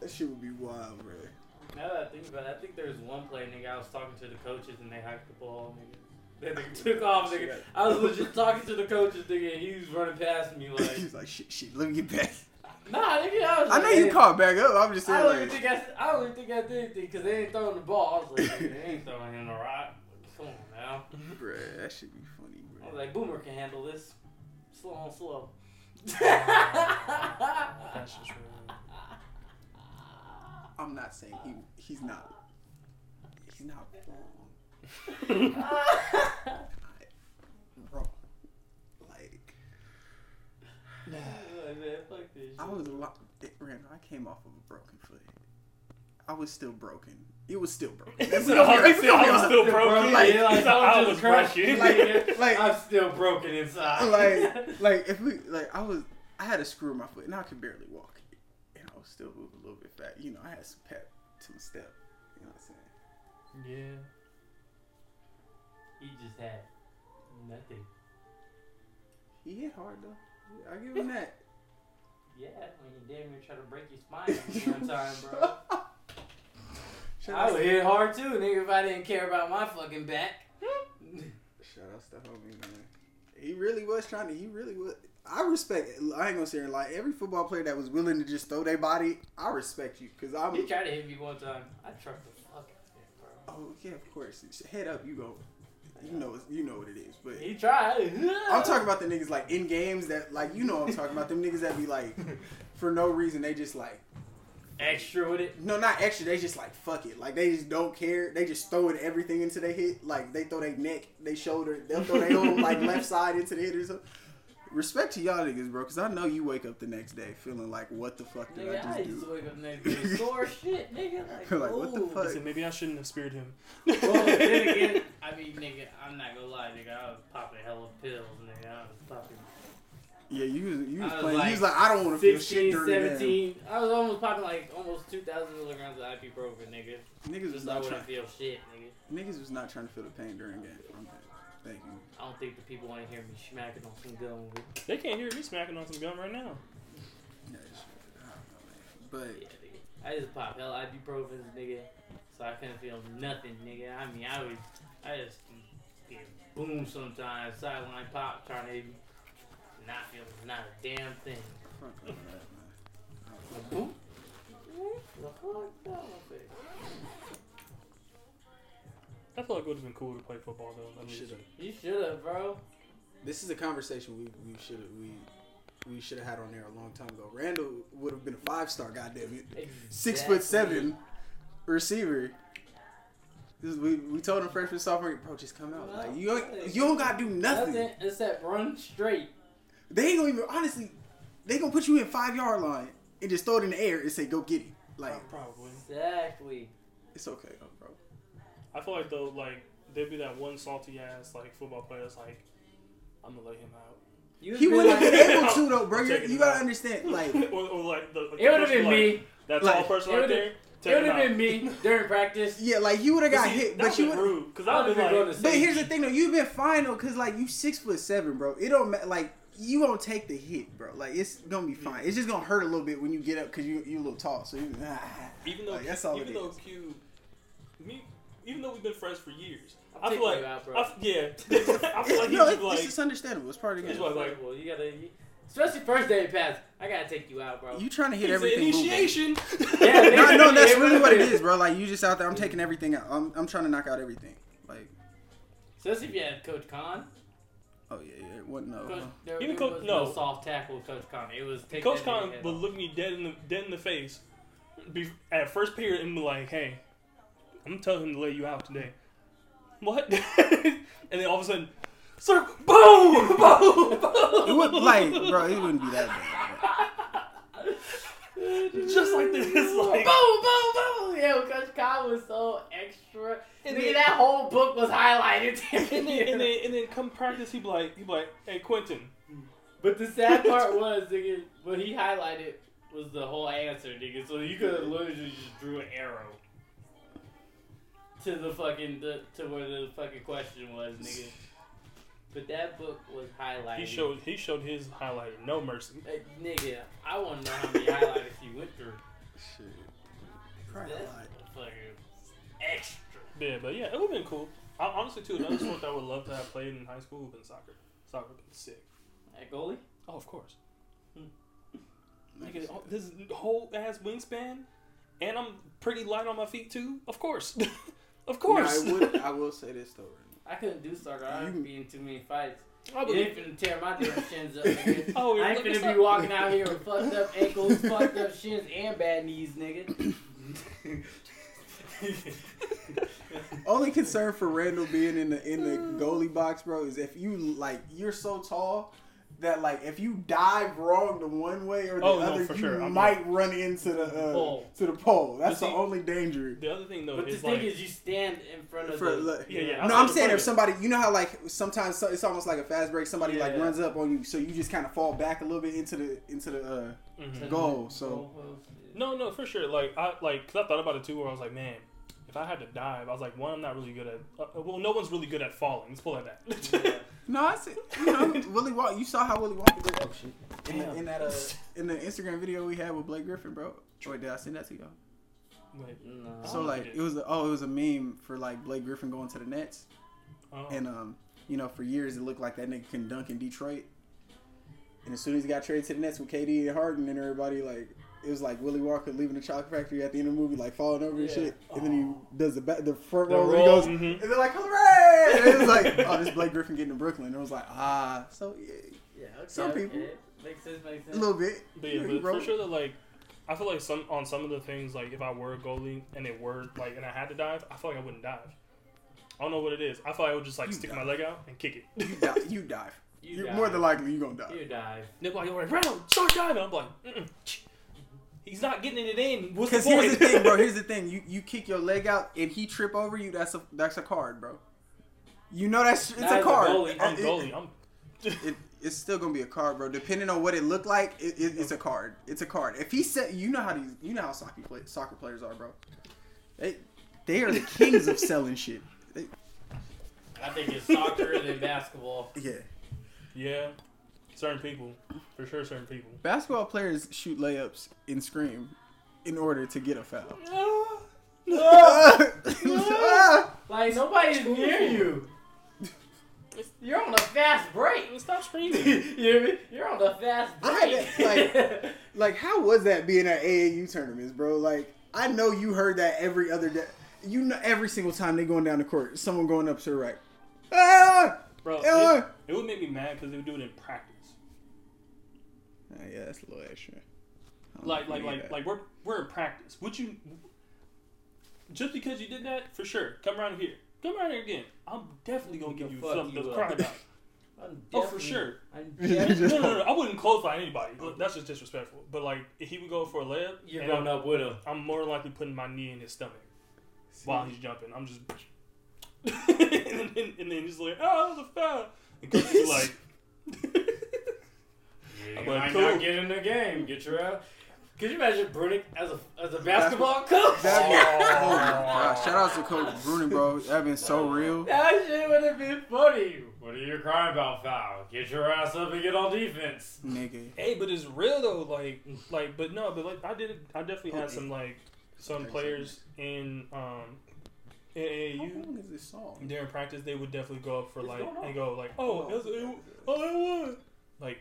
That shit would be wild, bruh. Now that I think about it, I think there was one play, nigga. I was talking to the coaches and they hiked the ball, nigga. Then they took off, nigga. I was legit talking to the coaches, nigga, and he was running past me like, He's like, shit, shit. Let me get back. nah, nigga. I was I like, know you hey, called back up. I'm just I saying, don't even like, think I, s- I don't even think I did anything because they ain't throwing the ball. I was like, nigga, they ain't throwing him in the rock. Come on now. bruh, that should be funny, bro. I was like, Boomer can handle this. Slow on slow. That's just really. I'm not saying he he's not he's not wrong. Wrong. Like this I was a lot. Randall, I came off of a broken foot. I was still broken. It was still broken. He said, "Oh, he said I was still broken." Like- said, I was broken. Like- like- I'm still broken inside. like like if we like I was I had a screw in my foot and I could barely walk and I was still moving a little bit fat. You know, I had some pep to my step. You know what I'm saying? Yeah. He just had nothing. He hit hard though. I give him that. Yeah, when you damn near try to break your spine one time, bro. Shout I out, would hit hard too, nigga, if I didn't care about my fucking back. shout out to homie man. He really was trying to. He really was. I respect. I ain't gonna say like every football player that was willing to just throw their body. I respect you because I'm. He tried to hit me one time. I trucked the fuck out of him, bro. Oh yeah, of course. Head up, you go. You know, you know what it is. But He tried. I'm talking about the niggas like in games that like you know what I'm talking about. Them niggas that be like for no reason they just like extra with it. no not extra. They just like fuck it. Like they just don't care. They just throwing everything into their hit. Like they throw their neck, they shoulder. They'll throw their whole like left side into the hit or something. Respect to y'all niggas, bro, because I know you wake up the next day feeling like, what the fuck did Nigga, I I just used to do? wake up the next day sore shit, nigga. Like, Like, what the fuck? He said, maybe I shouldn't have speared him. Well, then again, I mean, nigga, I'm not gonna lie, nigga. I was popping hella pills, nigga. I was popping Yeah, you was you was was playing. like you was like, I don't want to feel shit during the game. I was almost popping like almost 2,000 milligrams of ibuprofen, nigga. Niggas was Just so I not wouldn't trying. feel shit, nigga. Niggas was not trying to feel the pain during game. I'm. Thank you. I don't think the people want to hear me smacking on some gum. They can't hear me smacking on some gum right now. Yeah, it's- I don't know, man. yeah, nigga. I just pop hella ibuprofen, nigga. So I couldn't feel nothing, nigga. I mean, I was, I just get boom sometimes, sideline pop, trying to not feel not a damn thing. But fuck that, man. I don't know. Boom. The fuck that was it? I feel like it would have been cool to play football though. At least. Should've. You should have, bro. This is a conversation we we should have we we should have had on there a long time ago. Randall would have been a five star. Goddamn it, six foot seven receiver. This is, we we told him freshman sophomore, bro, just come out. Like you don't, you don't gotta do nothing. Nothing except run straight. They ain't gonna even honestly. They gonna put you in five yard line and just throw it in the air and say go get it. Like Probably. Exactly. it's okay, though, bro. I feel like though, like there'd be that one salty ass like football player that's like, I'm gonna lay him out. You He been would have like- been able to though, bro. You, you gotta out. understand, like or, or like the. Like It would have the been person, me. Like, that Like, tall person right there. It would have been me during practice. yeah, like you would have got hit, but you would. rude because I I would would have have been been like, going to But here's the thing though, you've been fine though, cause like you six foot seven, bro. It don't matter. Like you won't take the hit, bro. Like it's gonna be fine. It's just gonna hurt a little bit when you get up, cause you you a little tall. So you, ah. even though Like, that's all even it though is. Q, me, even though we've been friends for years, I'm I feel like out, bro. I f- yeah, I feel like no, he's it's, like it's understandable. It's part of the It's game. what- like- Well, you gotta, you, especially first day of pass. I gotta take you out, bro. You trying to hit it's an everything? moving. initiation. Yeah, No, no, that's really what it is, bro. Like you just out there. I'm taking everything out. I'm, I'm trying to knock out everything. Like, Especially if you had Coach Khan. oh yeah, yeah. What no. Coach, there, Even there Coach- was no. no soft tackle with Coach Khan. It was Coach that Khan nigga head would look me dead in the dead in the face, be, at first period, and be like, "Hey, I'm telling him to lay you out today." What? and then all of a sudden, sir, boom, boom, boom. It would like, bro. It wouldn't be that bad. just like this, like boom, boom, boom. Yeah, well, Coach Khan was so extra. And Nigga, then- that whole book was highlighted. and then, and then and then come practice, he'd be like, he'd be like, "Hey, Quentin, But the sad part was, nigga, what he highlighted was the whole answer, nigga. So you could have literally just drew an arrow to the fucking the, to where the fucking question was, nigga. But that book was highlighted. he showed he showed his highlighter, no mercy." Hey, nigga, I want to know how many highlighters he went through. Shit. Probably a That's fucking extra. Yeah, but yeah, it would have been cool. I, honestly, too, another sport that I would love to have played in high school would have been soccer. Soccer would have been sick. At goalie? Oh, of course. Hmm. Nigga, oh, this whole ass wingspan, and I'm pretty light on my feet too. Of course, of course. No, I would. I will say this though. I couldn't do soccer. I You- would be in too many fights. I You believe- ain't finna tear my damn shins up, nigga. Oh, I ain't look, what's finna up? be walking out here with fucked up ankles, fucked up shins, and bad knees, nigga. Only concern for Randall being in the in the mm. goalie box, bro, is if you like you're so tall that like if you dive wrong the one way or the Oh, no, other, for you sure. I'm- might run into the uh, Pole. to the pole. That's But the only danger. The other thing though But the is thing like, is, you stand in front of For, the. like- Yeah, yeah, No, I'm I'm saying saying if somebody, you know how like sometimes it's almost like a fast break. Somebody like Yeah. runs up on you, so you just kind of fall back a little bit into the into the. uh mhm. goal, so- no, no, for sure. Like I like, cause I thought about it too, where I was like, man, if I had to dive, I was like, one, I'm not really good at. Uh, well, no one's really good at falling. Let's pull it like that. No, I said you know Willy Wonka. You saw how Willy Wonka did that shit in, the, in that uh in the Instagram video we had with Blake Griffin, bro. Troy, did I send that to y'all? Wait, No. So Oh, like it was a, oh it was a meme for like Blake Griffin going to the Nets, oh. and um you know for years it looked like that nigga can dunk in Detroit, And as soon as he got traded to the Nets with KD and Harden and everybody, like it was like Willy Wonka leaving the chocolate factory at the end of the movie, like falling over and shit. And then he does the back, the front The row, and he roll. goes, Mhm. and they're like, hooray! And it was like, oh, this Blake Griffin getting to Brooklyn. And it was like, ah, so yeah, Yeah, okay, Some people. okay. Makes sense, makes sense. a little bit. But yeah, He but for sure that like I feel like some on some of the things like if I were a goalie and it were like and I had to dive, I feel like I wouldn't dive. I don't know what it is. I feel like I would just like You stick dive. my leg out and kick it. You dive. You dive. You You're dive. more than likely you're gonna die. You dive. They're like, "Alright, Ronald, start diving." I'm like, Mm-mm. "He's not getting it in." What's the Because here's the thing, bro. Here's the thing. You you kick your leg out and he trip over you. That's a that's a card, bro. You know that's it's Not a as a card. goalie. I'm It- goalie. I'm. it, it's still gonna be a card, bro. Depending on what it looked like, it, it, it's a card. It's a card. If he said, you know how these, you know how soccer play, soccer players are, bro. They they are the kings of selling shit. They, I think it's soccer and then basketball. yeah, Yeah, certain people, for sure, certain people. basketball players shoot layups and scream in order to get a foul. No. No. no. like nobody's near you. You're on a fast break. Stop you screaming. hear me? You're on a fast I- break. like, like, how was that being at AAU tournaments, bro? Like, I know you heard that every other day. You know, every single time they going down the court, someone going up to the right. Ah! Bro, Ah! it, it would make me mad because they would do it in practice. Ah, yeah, that's a little extra. Like, like, if we need like, that. like we're we're in practice. Would you just because you did that for sure? Come around here. Come around here again. I'm definitely gonna give you something you to up. cry about. I'm Oh, for sure. I'm Yeah, no, no, no, I wouldn't close by anybody. That's just disrespectful. But like, if he would go for a layup, You're and going I'm, up with him. I'm more likely putting my knee in his stomach See, while he's jumping. I'm just, and, then, and then he's like, "Oh, that was a foul." And coach is like, You I'm like, might cool. not get in the game. Get your out. Could you imagine Brunick as a as a basketball coach? That'd be, oh my gosh! Shout out to Coach Bruning, bro. That'd been so real. That shit would have been funny. What are you crying about, foul? Get your ass up and get on defense. Nigga. "Hey, but it's real though. Like, like, but no, but like, I did. I definitely had some like some players in um in How AAU long is this song? during practice. They would definitely go up for What's like going on? and go like, "Oh, it was, it, oh, it was." Like,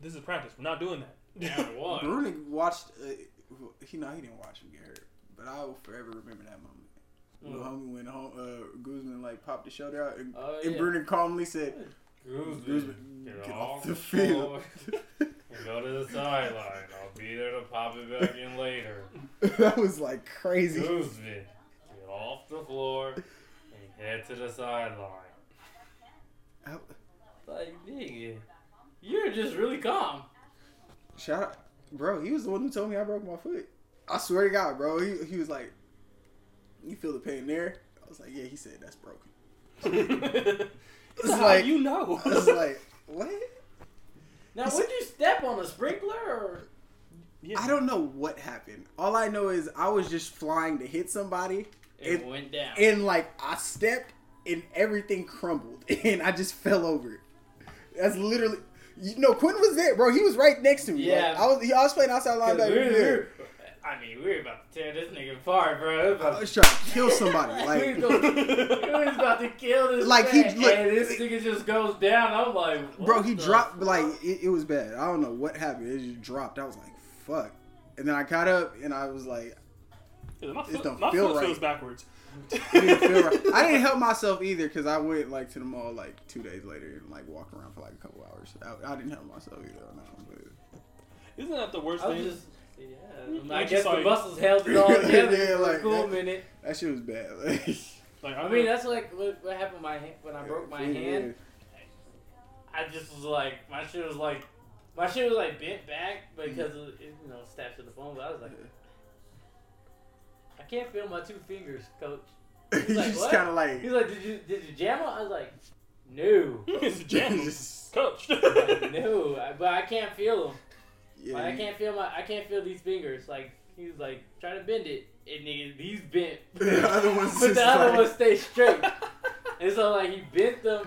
this is practice. We're not doing that. Yeah, what? Bruning watched. Uh, he no, he didn't watch him get hurt, but I will forever remember that moment. When Mm. homie when home, uh, Guzman like popped the shoulder out, and, Oh, and yeah. Bruning calmly said, Guzman, "Guzman, get, get off off the floor field." and go to the sideline. I'll be there to pop it back in later. that was like crazy. Guzman, get off the floor and head to the sideline. Like, nigga, you're just really calm. Shout out, bro. He was the one who told me I broke my foot. I swear to God, bro. He, he was like, "You feel the pain there?" I was like, "Yeah." He said, "That's broken." it's like you know. I was like, "What?" Now, would you step on a sprinkler or? yeah. I don't know what happened. All I know is I was just flying to hit somebody, It, It- went down. and like I stepped, and everything crumbled, and I just fell over it. That's literally. You know, Quinn was there, bro. He was right next to me. Yeah. Like, I was. He, I was playing outside linebacker. we he were- there. I mean, we were about to tear this nigga apart, bro. It was I was trying to kill somebody. we, Like, was gonna- we was about to kill this Like, he- man, look- and this nigga just goes down. I'm like, what bro, he the dropped. fuck? Like, it, it was bad. I don't know what happened. It just dropped. I was like, fuck. And then I caught up, and I was like, Yeah, my It foot, don't my feel foot right. feels backwards. It didn't feel right. I didn't help myself either because I went like to the mall like two days later and like walked around for like a couple hours. I, I didn't help myself either. No, but Isn't that the worst I thing? just, yeah. Which I guess the like- muscles held it all together Yeah, for like a cool that. minute. that shit was bad. Like, like I mean, that's like what, what happened my hand, when I broke my yeah, hand. I just was like, my shit was like, my shit was like bent back because of, it, you know snaps to the bone. But I was like, I can't feel my two fingers, coach. He's like, just kind of like. He's like, did you did you jam it? I was like, no, it's a jam, just- coach. no, I, but I can't feel them. yeah, Like, I can't feel my I can't feel these fingers. Like he's like, try to bend it, and nigga, these bent. The other one's but the other like- one stay straight. and so like he bent them,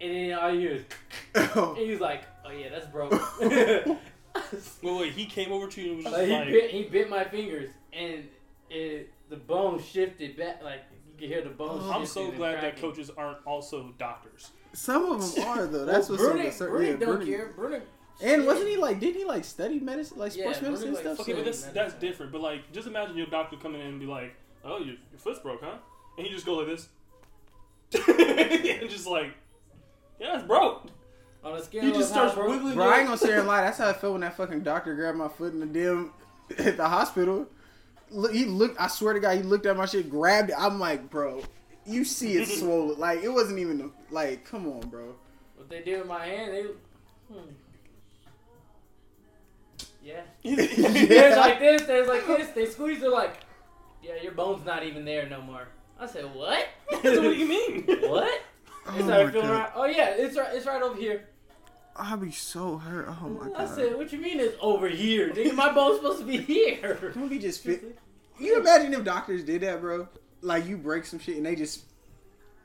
and then all you hear is, Oh. and he's like, oh yeah, that's broke. Wait, wait, he came over to you and was just like, he like, bit he bit my fingers, and it the bone shifted back. Like you could hear the bone. Oh, I'm shifting so glad that coaches aren't also doctors. Some of them are though. That's well, what some of Brunig, the cer- Brunig yeah, don't Brunig- care. Brunig And wasn't he like? Didn't he like study medicine, like Yeah, sports really, medicine like, stuff? Okay, but that's that's different. But like, just imagine your doctor coming in and be like, "Oh, your, your foot's broke, huh?" And he just go like this, and just like, "Yeah, it's broke." On a scale He just how starts wiggling. Bro, I ain't gonna sit here and lie. That's how I felt when that fucking doctor grabbed my foot in the damn at the hospital. Look, he looked. I swear to God, he looked at my shit, grabbed it. I'm like, bro, you see it swollen. Like it wasn't even like, come on, bro. What they did with my hand, they. Hmm. Yeah. Yeah. There's like this, there's like this. They squeeze, they're like, yeah, your bone's not even there no more. I said, what? what do you mean? what? Oh It's my like feeling right. Oh yeah, it's right. It's right over here. I'll be so hurt. Oh my god. I said, what you mean it's over here? Nigga, my bone's supposed to be here. Can we just fit? You imagine if doctors did that, bro? Like you break some shit and they just,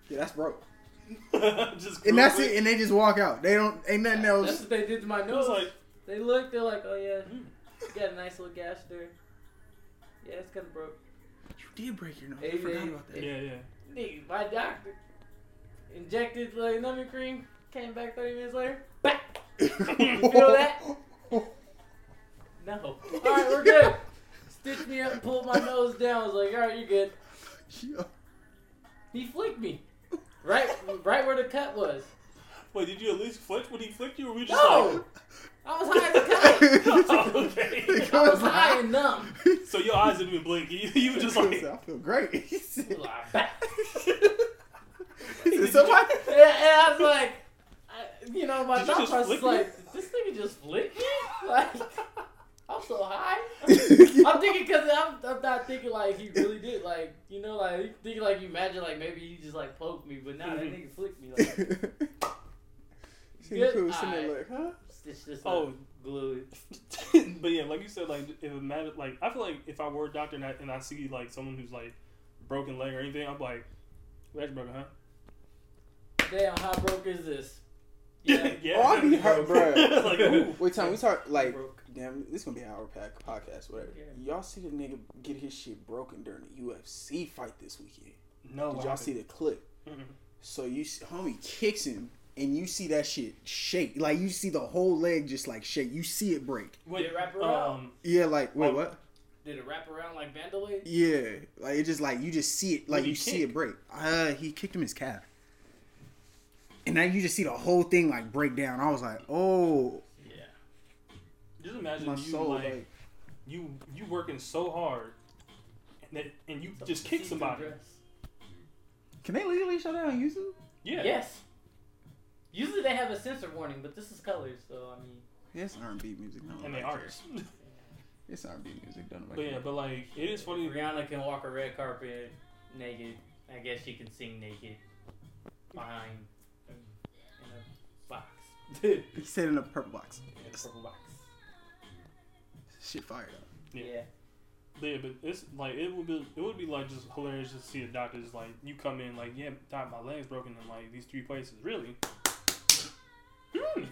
yeah, that's broke, just and that's groove it, and they just walk out. They don't, ain't nothing That's else. That's what they did to my nose. like, they looked, they're like, oh yeah, Hmm. you got a nice little gash there. Yeah, it's kind of broke. You did break your nose. Hey, I forgot hey, about that. yeah, yeah. Nigga, my doctor injected like numbing cream. Came back 30 minutes later. Back. you feel that? No. All right, we're good. Stitched me up and pulled my nose down. I was like, all right, you're good. He flicked me. Right, right where the cut was. Wait, did you at least flick when he flicked you, or were you just No, I was high as a kite. oh, okay? I was high and numb. So your eyes didn't even blink. You, you were just like, I feel great. He I said, was like, back. he said, somebody. And, and I was like, I, you know, my Did you thought just process flick was me? like, did this nigga just flick me? Like, I'm so high. I'm thinking because I'm, I'm not thinking like he really did. Like, you know, like thinking like you imagine like maybe he just like poked me, but nah, that Mhm. nigga flicked me. Like, See, Good cool sitting there eye. like, huh? stitch this Oh. up, glue but yeah, like you said, like if it mattered, like I feel like if I were a doctor and I, and I see like someone who's like broken leg or anything, I'm like, well, that's broken, huh? Damn, how broke is this? Yeah. yeah. Oh, I'd be hurt, bro. like, ooh. Wait, time we talk like, Broke. damn, this gonna be an hour pack podcast, whatever. Yeah. Y'all see the nigga get his shit broken during the UFC fight this weekend? no. Did y'all see the clip? Mm-mm. So you, see- homie kicks him, and you see that shit shake. Like you see the whole leg just like shake. You see it break. Wait, Did it wrap around? um, Yeah, like wait, Oh. what? Did it wrap around like Vandalay? Yeah, like it just like you just see it, like What'd he you see it break. Uh, he kicked him his calf, and now you just see the whole thing like break down. I was like, oh, Yeah. just imagine my you soul, like, like, you you working so hard, and that, and you just kick somebody. can they legally show that on YouTube? Yeah. Yes. Usually they have a censor warning, but this is colors, so I mean. It's R and B music, no, And they nobody artists. cares. It's R and B music, done not but yeah, care. but like it is funny. Rihanna can walk a red carpet naked. I guess she can sing naked behind in a box. in He said in a purple box. In a purple box. Shit fired up. Yeah. Yeah. But yeah, but it's like it would be it would be like just hilarious to see a doctor just like you come in like yeah, doc, my leg's broken in like these three places. Really? Hmm.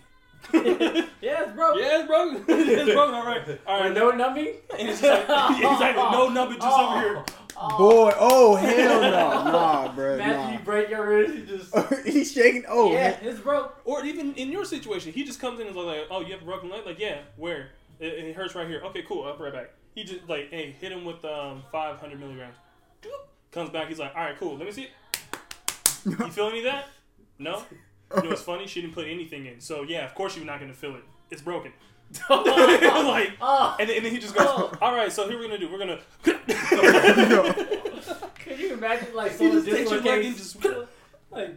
Yeah, it's broke. Yeah, it's broken. it's broken. All right. All right. With no numbing? And it's like, exactly. No number, just over here. Oh. Boy, oh hell no, nah, bro, Imagine you break your wrist, you just he's shaking. Oh, yeah, he- it's broke. Or even in your situation, he just comes in and is like, "Oh, you have a broken leg? Like, yeah, where? It, it hurts right here. Okay, cool. I'll be right back." He just like, "Hey, hit him with um 500 milligrams." Doop. Comes back. He's like, "All right, cool. Let me see. You feel any of that? No. You know what's funny? She didn't put anything in. So yeah, of course you're not gonna feel it. It's broken. like, Oh. and then, and then he just goes, Oh. "All right, so here we're gonna do. We're gonna." Can you imagine like someone just takes your dislocates just. like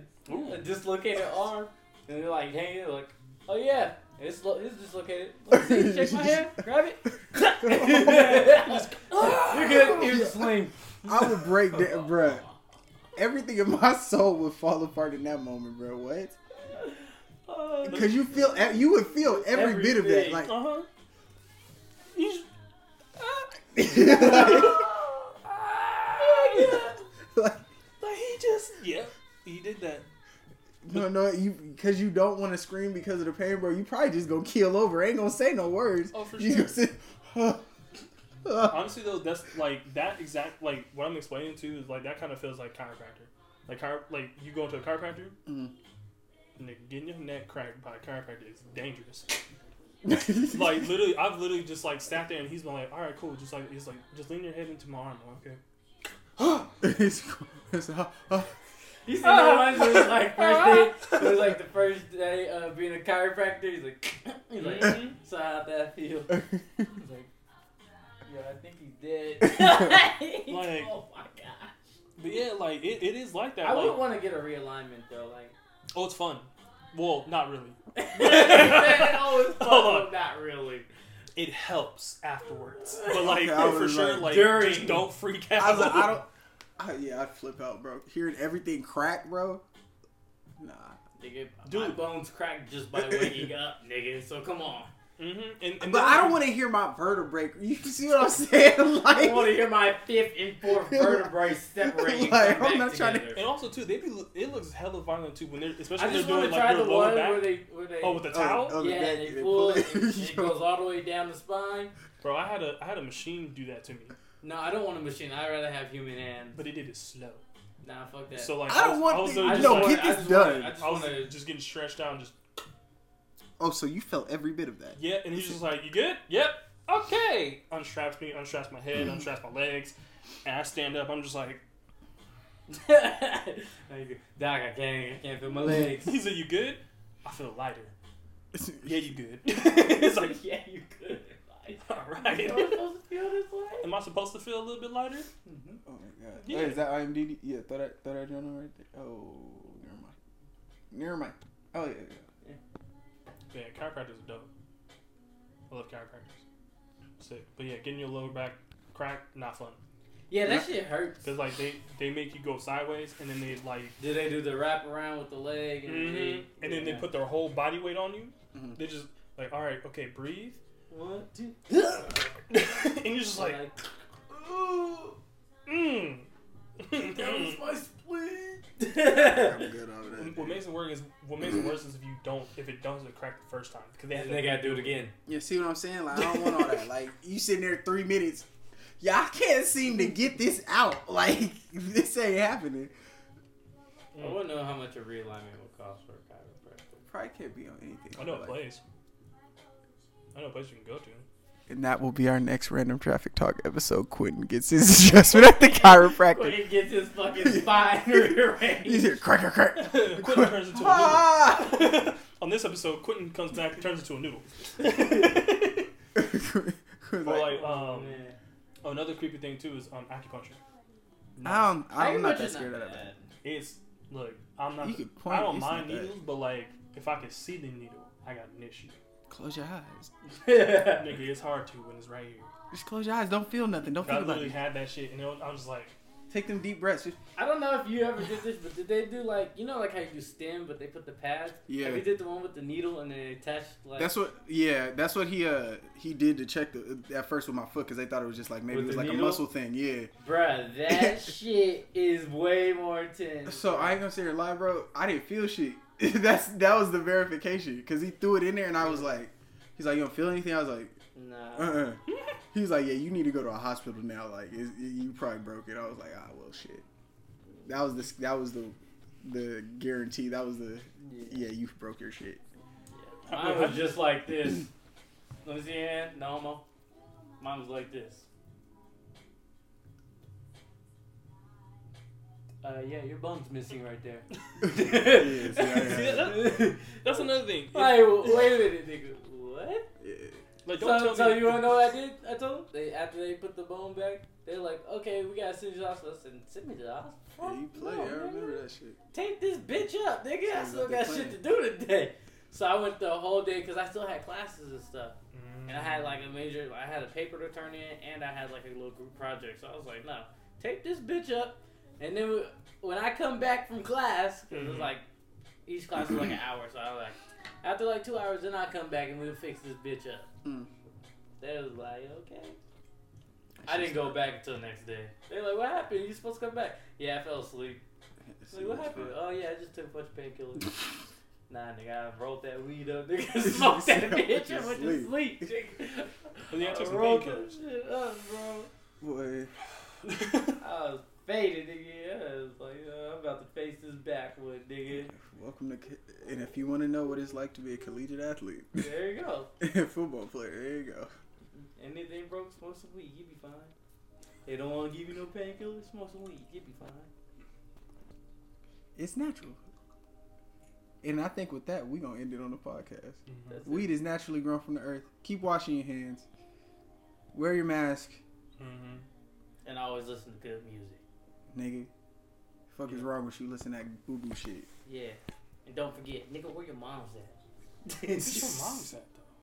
a dislocated arm, and they're like hanging, they're like, oh yeah, it's lo- it's dislocated. Let me see, shake my hand, grab it. You're good. Here's a sling. I would break that, bruh. Everything in my soul would fall apart in that moment, bro. What? Because you feel, you would feel every bit of that, like. Uh huh. He's. like Like he just. Yeah, he did that. no, no, you because you don't want to scream because of the pain, bro. You probably just gonna keel over. Ain't gonna say no words. Oh, for you sure. Honestly, though, that's like that exact like what I'm explaining to you is like that kind of feels like chiropractor. Like chiro- like you go to a chiropractor, Mhm. And they getting your neck cracked by a chiropractor is dangerous. like literally, I've literally just like sat there and he's been like, all right, cool, just like he's like, just lean your head into my arm, okay. it's, it's, uh, uh, You seen the ones where it's like first day, it was like the first day of being a chiropractor. He's like, he's like, Mhm. so how'd that feel? He's like, yeah, I think he's dead. Like- oh my gosh. But yeah, like it, it is like that. I like, would want to get a realignment though, like. Oh, it's fun. Well, not really. oh, it's fun, Hold on. not really. It helps afterwards, but like Okay, I for was sure, like, like during. just don't freak out. I was like, I don't. I, yeah, I'd flip out, bro. Hearing everything crack, bro. Nah. Nigga, my Dude. bones cracked just by waking up, nigga. So come on. Hmm And, and But then- I don't want to hear my vertebrae. You see what I'm saying? I Like, want to hear my fifth and fourth vertebrae separating. Like, come I'm back not trying to- And also too, they be it looks hella violent too when they're especially when they're doing like try your the lower one back. where they where they oh, with the Oh, towel, oh, the yeah, back, they they pull pull it, it. and it goes all the way down the spine. bro. I had a I had a machine do that to me, No, I don't want a machine. I'd rather have human hands. but it did it slow. Nah, fuck that. So like I don't was, want I was the- I no, like, wanna- get I this just wanna- done. I just I was want to. just getting stretched out and just oh, so you felt every bit of that? yeah, and he's just like, "You good? Yep, okay." Unstraps me, unstraps my head, unstraps my legs, and I stand up. I'm just like, Doc, I can't, I can't feel my legs. "He said, you good?" I feel lighter. Yeah, you good? it's like, yeah, you good. All right. Am right. I supposed to feel this way? Am I supposed to feel a little bit lighter? Mm-hmm. Oh my god. Yeah. Wait, is that IMDb? Yeah, throw that, throw that journal right there. Oh, never mind. Never mind. Oh yeah, yeah. Yeah, chiropractors are dope. I love chiropractors. Sick. But yeah, getting your lower back cracked, not fun. Yeah, that shit hurts. Cause like they they make you go sideways and then they like Do they do the wrap around with the leg and, mhm, they, and then they put their whole body weight on you. Mhm. They just like all right, okay, breathe, one, two, and you're just like, "Ooh." mm. That was my spleen. I'm good over that. what makes it work is what makes it worse is if you don't if it doesn't crack the first time because they have And they gotta do it again. Yeah, see what I'm saying? Like I don't want all that. Like you sitting there three minutes. y'all can't seem to get this out. Like this ain't happening. Mm. I want to know how much a realignment would cost for a chiropractor. Probably can't be on anything. I know a Like- place. I know a place you can go to. And that will be our next random traffic talk episode. Quentin gets his adjustment at the chiropractor. He gets his fucking spine rearranged. He's here, crack, crack, crack. Quentin turns into a Ah! noodle. On this episode, Quentin comes back and turns into a noodle. Or like, like, Oh, um, man. another creepy thing too is um, acupuncture. I don't, I'm not that scared of that. It's look, I'm not. You the- could point, I don't mind not bad. needles, but like if I could see the needle, I got an issue. Close your eyes. Nigga, it's hard to when it's right here. Just close your eyes. Don't feel nothing. Don't feel nothing. I think about literally it. had that shit, and it was, I was just like, Take them deep breaths. I don't know if you ever did this, but did they do like you know like how you do stem, but they put the pads? Yeah. Have you did the one with the needle and they attached like? That's what. Yeah, that's what he uh he did to check the at first with my foot because they thought it was just like maybe With it was the like needle? a muscle thing. Yeah. Bruh, that shit is way more intense. So I ain't gonna say here lie, bro. I didn't feel shit. That's that was the verification because he threw it in there and I was like, he's like, you don't feel anything. I was like, Nah. uh. uh He was like, yeah, you need to go to a hospital now. Like, you probably broke it. I was like, ah, well, shit. That was the that was the the guarantee. That was the yeah, you broke your shit. Mine was just like this. Let me see hand. No homo. Mine was like this. Uh, yeah, your bum's missing right there. Yeah, see, I See, had- that- that's another thing. If- Like, wait a minute, nigga. What? yeah. like, don't So, tell so me. you wanna know what I did? I told them they after they put the bone back, they're like, okay, we gotta send you to the hospital. I said, send me to the hospital. Yeah, you play. No, I nigga. remember that shit. Take this bitch up, nigga. I still got they shit to do today. So I went the whole day because I still had classes and stuff. Mm. And I had like a major, I had a paper to turn in, and I had like a little group project. So I was like, no, take this bitch up, and then when I come back from class, because it was Mhm. like each class was like an hour, so I was like, after like two hours, then I come back and we'll fix this bitch up. Mm. They was like, okay. I didn't go back until the next day. They were like, what happened? You supposed to come back? Yeah, I fell asleep. Like, what happened? Oh yeah, I just took a bunch of painkillers. Nah, nigga, I rolled that weed up, nigga. Smoked that bitch. I went to sleep, nigga. But I took some rolled painkillers. that shit up, bro. Boy, I was faded, nigga. I was like, uh, I'm about to face this backwood, nigga. welcome to. and if you want to know what it's like to be a collegiate athlete, There you go. football player, there you go. And if they broke, smoke some weed, you'll be fine. They don't want to give you no painkillers, smoke some weed, you'll be fine. It's natural. And I think with that, we're gonna end it on the podcast. That's it. Weed is naturally grown from the earth. Keep washing your hands. Wear your mask, Mm-hmm. And always listen to good music. Nigga. Fuck is wrong with you? Listen to that boo boo shit. Yeah. And don't forget, nigga, where your mom's at? Where's your mom's at?